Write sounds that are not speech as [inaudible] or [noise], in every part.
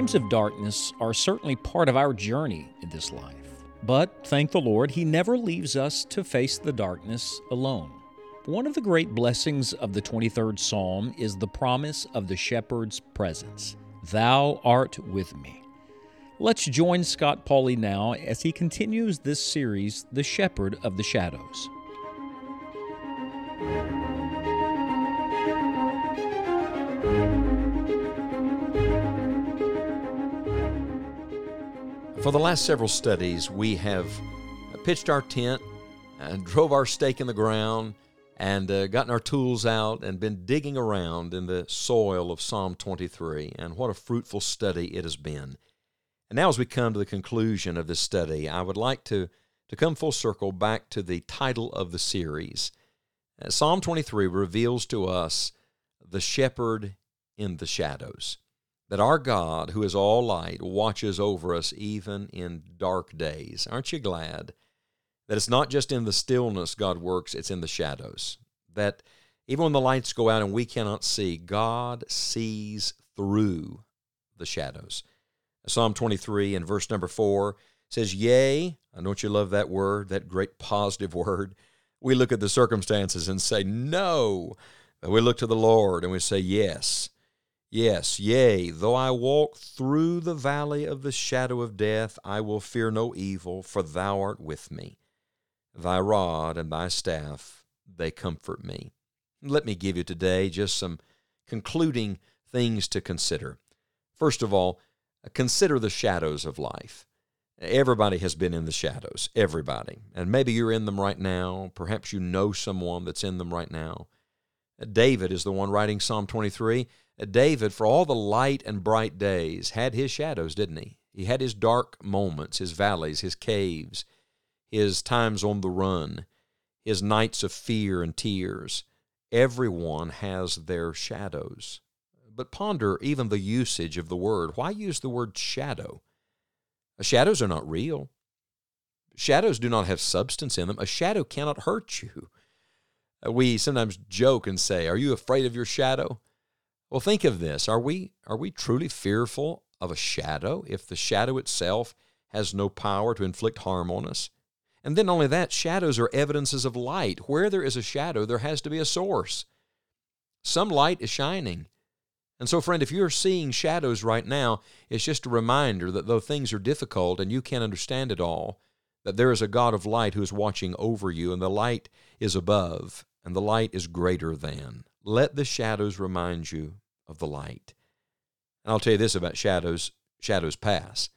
Times of darkness are certainly part of our journey in this life. But thank the Lord, He never leaves us to face the darkness alone. One of the great blessings of the 23rd Psalm is the promise of the shepherd's presence Thou art with me. Let's join Scott Pauley now as he continues this series, The Shepherd of the Shadows. For the last several studies, we have pitched our tent and drove our stake in the ground and uh, gotten our tools out and been digging around in the soil of Psalm 23. And what a fruitful study it has been. And now, as we come to the conclusion of this study, I would like to, to come full circle back to the title of the series. Uh, Psalm 23 reveals to us the shepherd in the shadows that our God, who is all light, watches over us even in dark days. Aren't you glad that it's not just in the stillness God works, it's in the shadows? That even when the lights go out and we cannot see, God sees through the shadows. Psalm 23 and verse number 4 says, Yea, I don't you love that word, that great positive [laughs] word. We look at the circumstances and say, No. We look to the Lord and we say, Yes. Yes, yea, though I walk through the valley of the shadow of death, I will fear no evil, for thou art with me. Thy rod and thy staff, they comfort me. Let me give you today just some concluding things to consider. First of all, consider the shadows of life. Everybody has been in the shadows, everybody. And maybe you're in them right now. Perhaps you know someone that's in them right now. David is the one writing Psalm 23. David, for all the light and bright days, had his shadows, didn't he? He had his dark moments, his valleys, his caves, his times on the run, his nights of fear and tears. Everyone has their shadows. But ponder even the usage of the word. Why use the word shadow? Uh, shadows are not real. Shadows do not have substance in them. A shadow cannot hurt you. Uh, we sometimes joke and say, Are you afraid of your shadow? Well, think of this. Are we, are we truly fearful of a shadow if the shadow itself has no power to inflict harm on us? And then, only that, shadows are evidences of light. Where there is a shadow, there has to be a source. Some light is shining. And so, friend, if you're seeing shadows right now, it's just a reminder that though things are difficult and you can't understand it all, that there is a God of light who is watching over you, and the light is above, and the light is greater than. Let the shadows remind you of the light. And I'll tell you this about shadows shadows pass.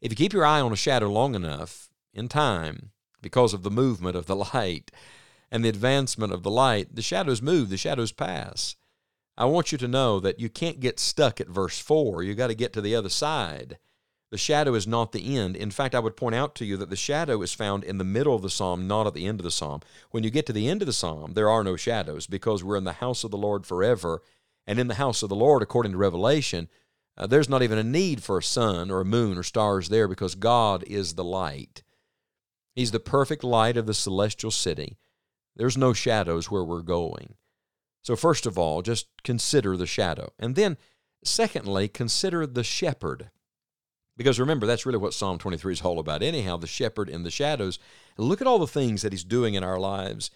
If you keep your eye on a shadow long enough, in time, because of the movement of the [laughs] light and the advancement of the light, the shadows move, the shadows pass. I want you to know that you can't get stuck at verse 4. You've got to get to the other side. The shadow is not the end. In fact, I would point out to you that the shadow is found in the middle of the psalm, not at the end of the psalm. When you get to the end of the psalm, there are no shadows because we're in the house of the Lord forever. And in the house of the Lord, according to Revelation, uh, there's not even a need for a sun or a moon or stars there because God is the light. He's the perfect light of the celestial city. There's no shadows where we're going. So, first of all, just consider the shadow. And then, secondly, consider the shepherd. Because remember, that's really what Psalm 23 is all about. Anyhow, the shepherd in the shadows. Look at all the things that he's doing in our lives.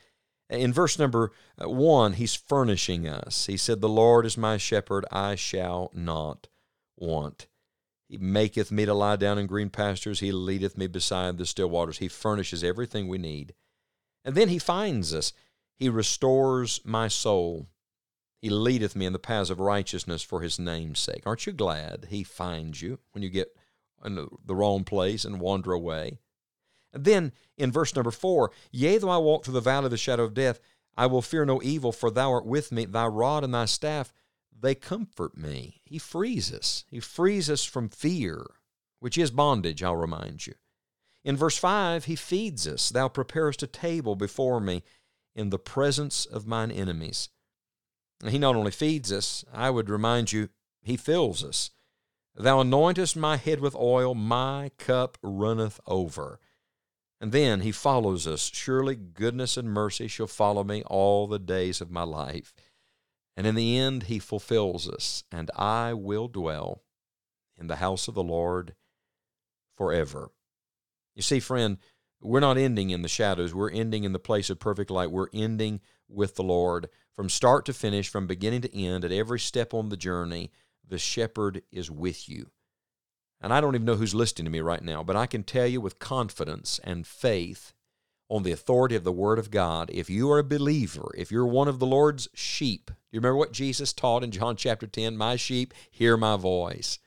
In verse number uh, one, he's furnishing us. He said, The Lord is my shepherd, I shall not want. He maketh me to lie down in green pastures. He leadeth me beside the still waters. He furnishes everything we need. And then he finds us. He restores my soul. He leadeth me in the paths of righteousness for his name's sake. Aren't you glad he finds you when you get in the wrong place and wander away. And then in verse number four, yea, though I walk through the valley of the shadow of death, I will fear no evil, for thou art with me, thy rod and thy staff, they comfort me. He frees us. He frees us from fear, which is bondage, I'll remind you. In verse 5, he feeds us. Thou preparest a table before me in the presence of mine enemies. He not only feeds us, I would remind you, he fills us. Thou anointest my head with oil, my cup runneth over. And then he follows us. Surely goodness and mercy shall follow me all the days of my life. And in the end, he fulfills us, and I will dwell in the house of the Lord forever. You see, friend, we're not ending in the shadows. We're ending in the place of perfect light. We're ending with the Lord. From start to finish, from beginning to end, at every step on the journey, the shepherd is with you. And I don't even know who's listening to me right now, but I can tell you with confidence and faith on the authority of the Word of God, if you are a believer, if you're one of the Lord's sheep, do you remember what Jesus taught in John chapter 10? My sheep hear my voice,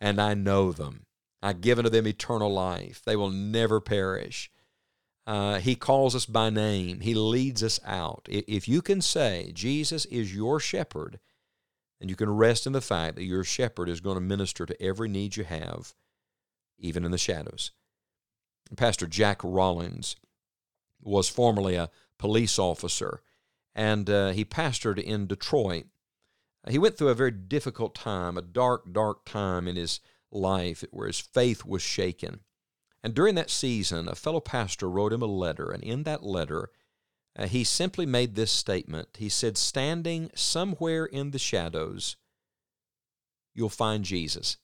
and I know them. I've given to them eternal life. They will never perish. Uh, he calls us by name. He leads us out. If you can say Jesus is your shepherd, then you can rest in the fact that your shepherd is going to minister to every need you have, even in the shadows. Pastor Jack Rollins was formerly a police officer, and uh, he pastored in Detroit. He went through a very difficult time, a dark, dark time in his life where his faith was shaken. And during that season, a fellow pastor wrote him a letter, and in that letter, uh, he simply made this statement. He said, Standing somewhere in the shadows, you'll find Jesus.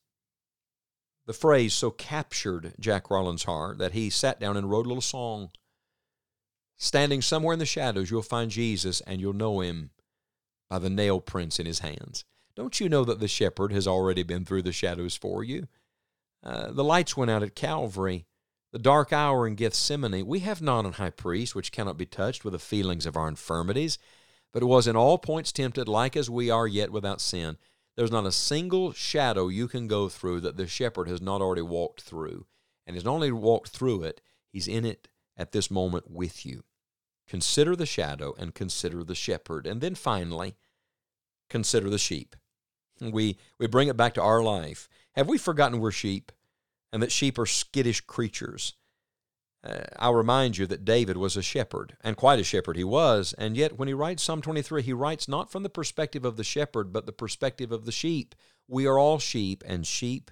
The phrase so captured Jack Rollins' heart that he sat down and wrote a little song. Standing somewhere in the shadows, you'll find Jesus, and you'll know him by the nail prints in his hands. Don't you know that the shepherd has already been through the shadows for you? Uh, the lights went out at Calvary, the dark hour in Gethsemane. We have not an high priest which cannot be touched with the feelings of our infirmities, but was in all points tempted, like as we are, yet without sin. There's not a single shadow you can go through that the shepherd has not already walked through. And he's not only walked through it, he's in it at this moment with you. Consider the shadow and consider the shepherd. And then finally, consider the sheep. We, we bring it back to our life. Have we forgotten we're sheep and that sheep are skittish creatures? Uh, I'll remind you that David was a shepherd, and quite a shepherd he was, and yet when he writes Psalm 23, he writes not from the perspective of the shepherd, but the perspective of the sheep. We are all sheep, and sheep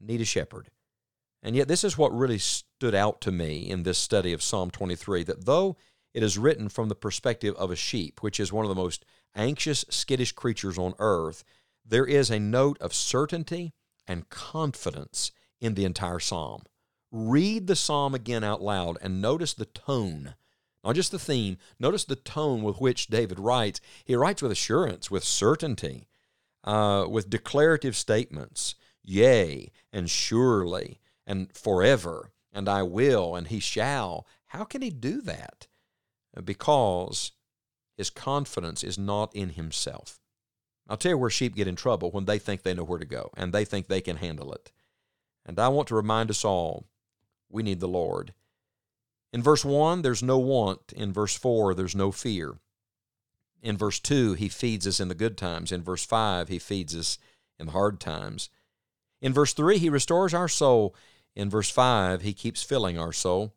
need a shepherd. And yet, this is what really stood out to me in this study of Psalm 23 that though it is written from the perspective of a sheep, which is one of the most anxious, skittish creatures on earth, there is a note of certainty and confidence in the entire psalm. Read the psalm again out loud and notice the tone, not just the theme, notice the tone with which David writes. He writes with assurance, with certainty, uh, with declarative statements, yea, and surely, and forever, and I will, and he shall. How can he do that? Because his confidence is not in himself. I'll tell you where sheep get in trouble when they think they know where to go and they think they can handle it. And I want to remind us all we need the Lord. In verse 1, there's no want. In verse 4, there's no fear. In verse 2, he feeds us in the good times. In verse 5, he feeds us in the hard times. In verse 3, he restores our soul. In verse 5, he keeps filling our soul.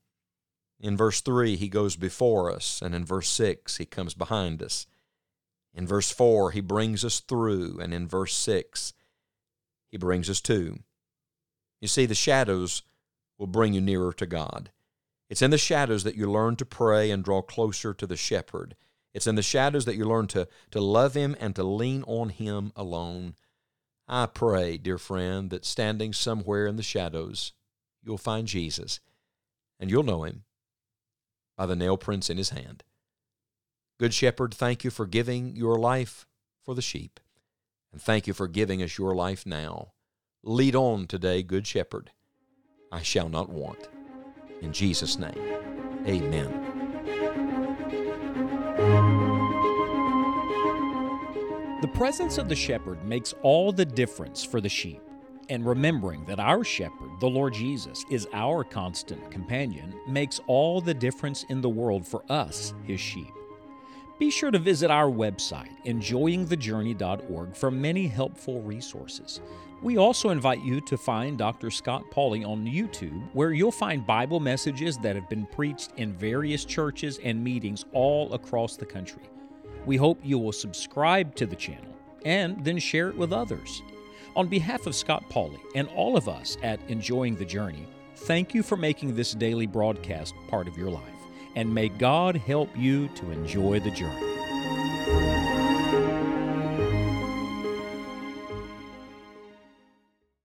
In verse 3, he goes before us, and in verse 6, he comes behind us. In verse 4, he brings us through, and in verse 6, he brings us to. You see, the shadows will bring you nearer to God. It's in the shadows that you learn to pray and draw closer to the shepherd. It's in the shadows that you learn to, to love him and to lean on him alone. I pray, dear friend, that standing somewhere in the shadows, you'll find Jesus and you'll know him by the nail prints in his hand. Good Shepherd, thank you for giving your life for the sheep, and thank you for giving us your life now. Lead on today, Good Shepherd. I shall not want. In Jesus' name, amen. The presence of the shepherd makes all the difference for the sheep and remembering that our shepherd, the Lord Jesus, is our constant companion makes all the difference in the world for us, his sheep. Be sure to visit our website, enjoyingthejourney.org, for many helpful resources. We also invite you to find Dr. Scott Pauley on YouTube, where you'll find Bible messages that have been preached in various churches and meetings all across the country. We hope you will subscribe to the channel and then share it with others. On behalf of Scott Pauley and all of us at Enjoying the Journey, thank you for making this daily broadcast part of your life, and may God help you to enjoy the journey.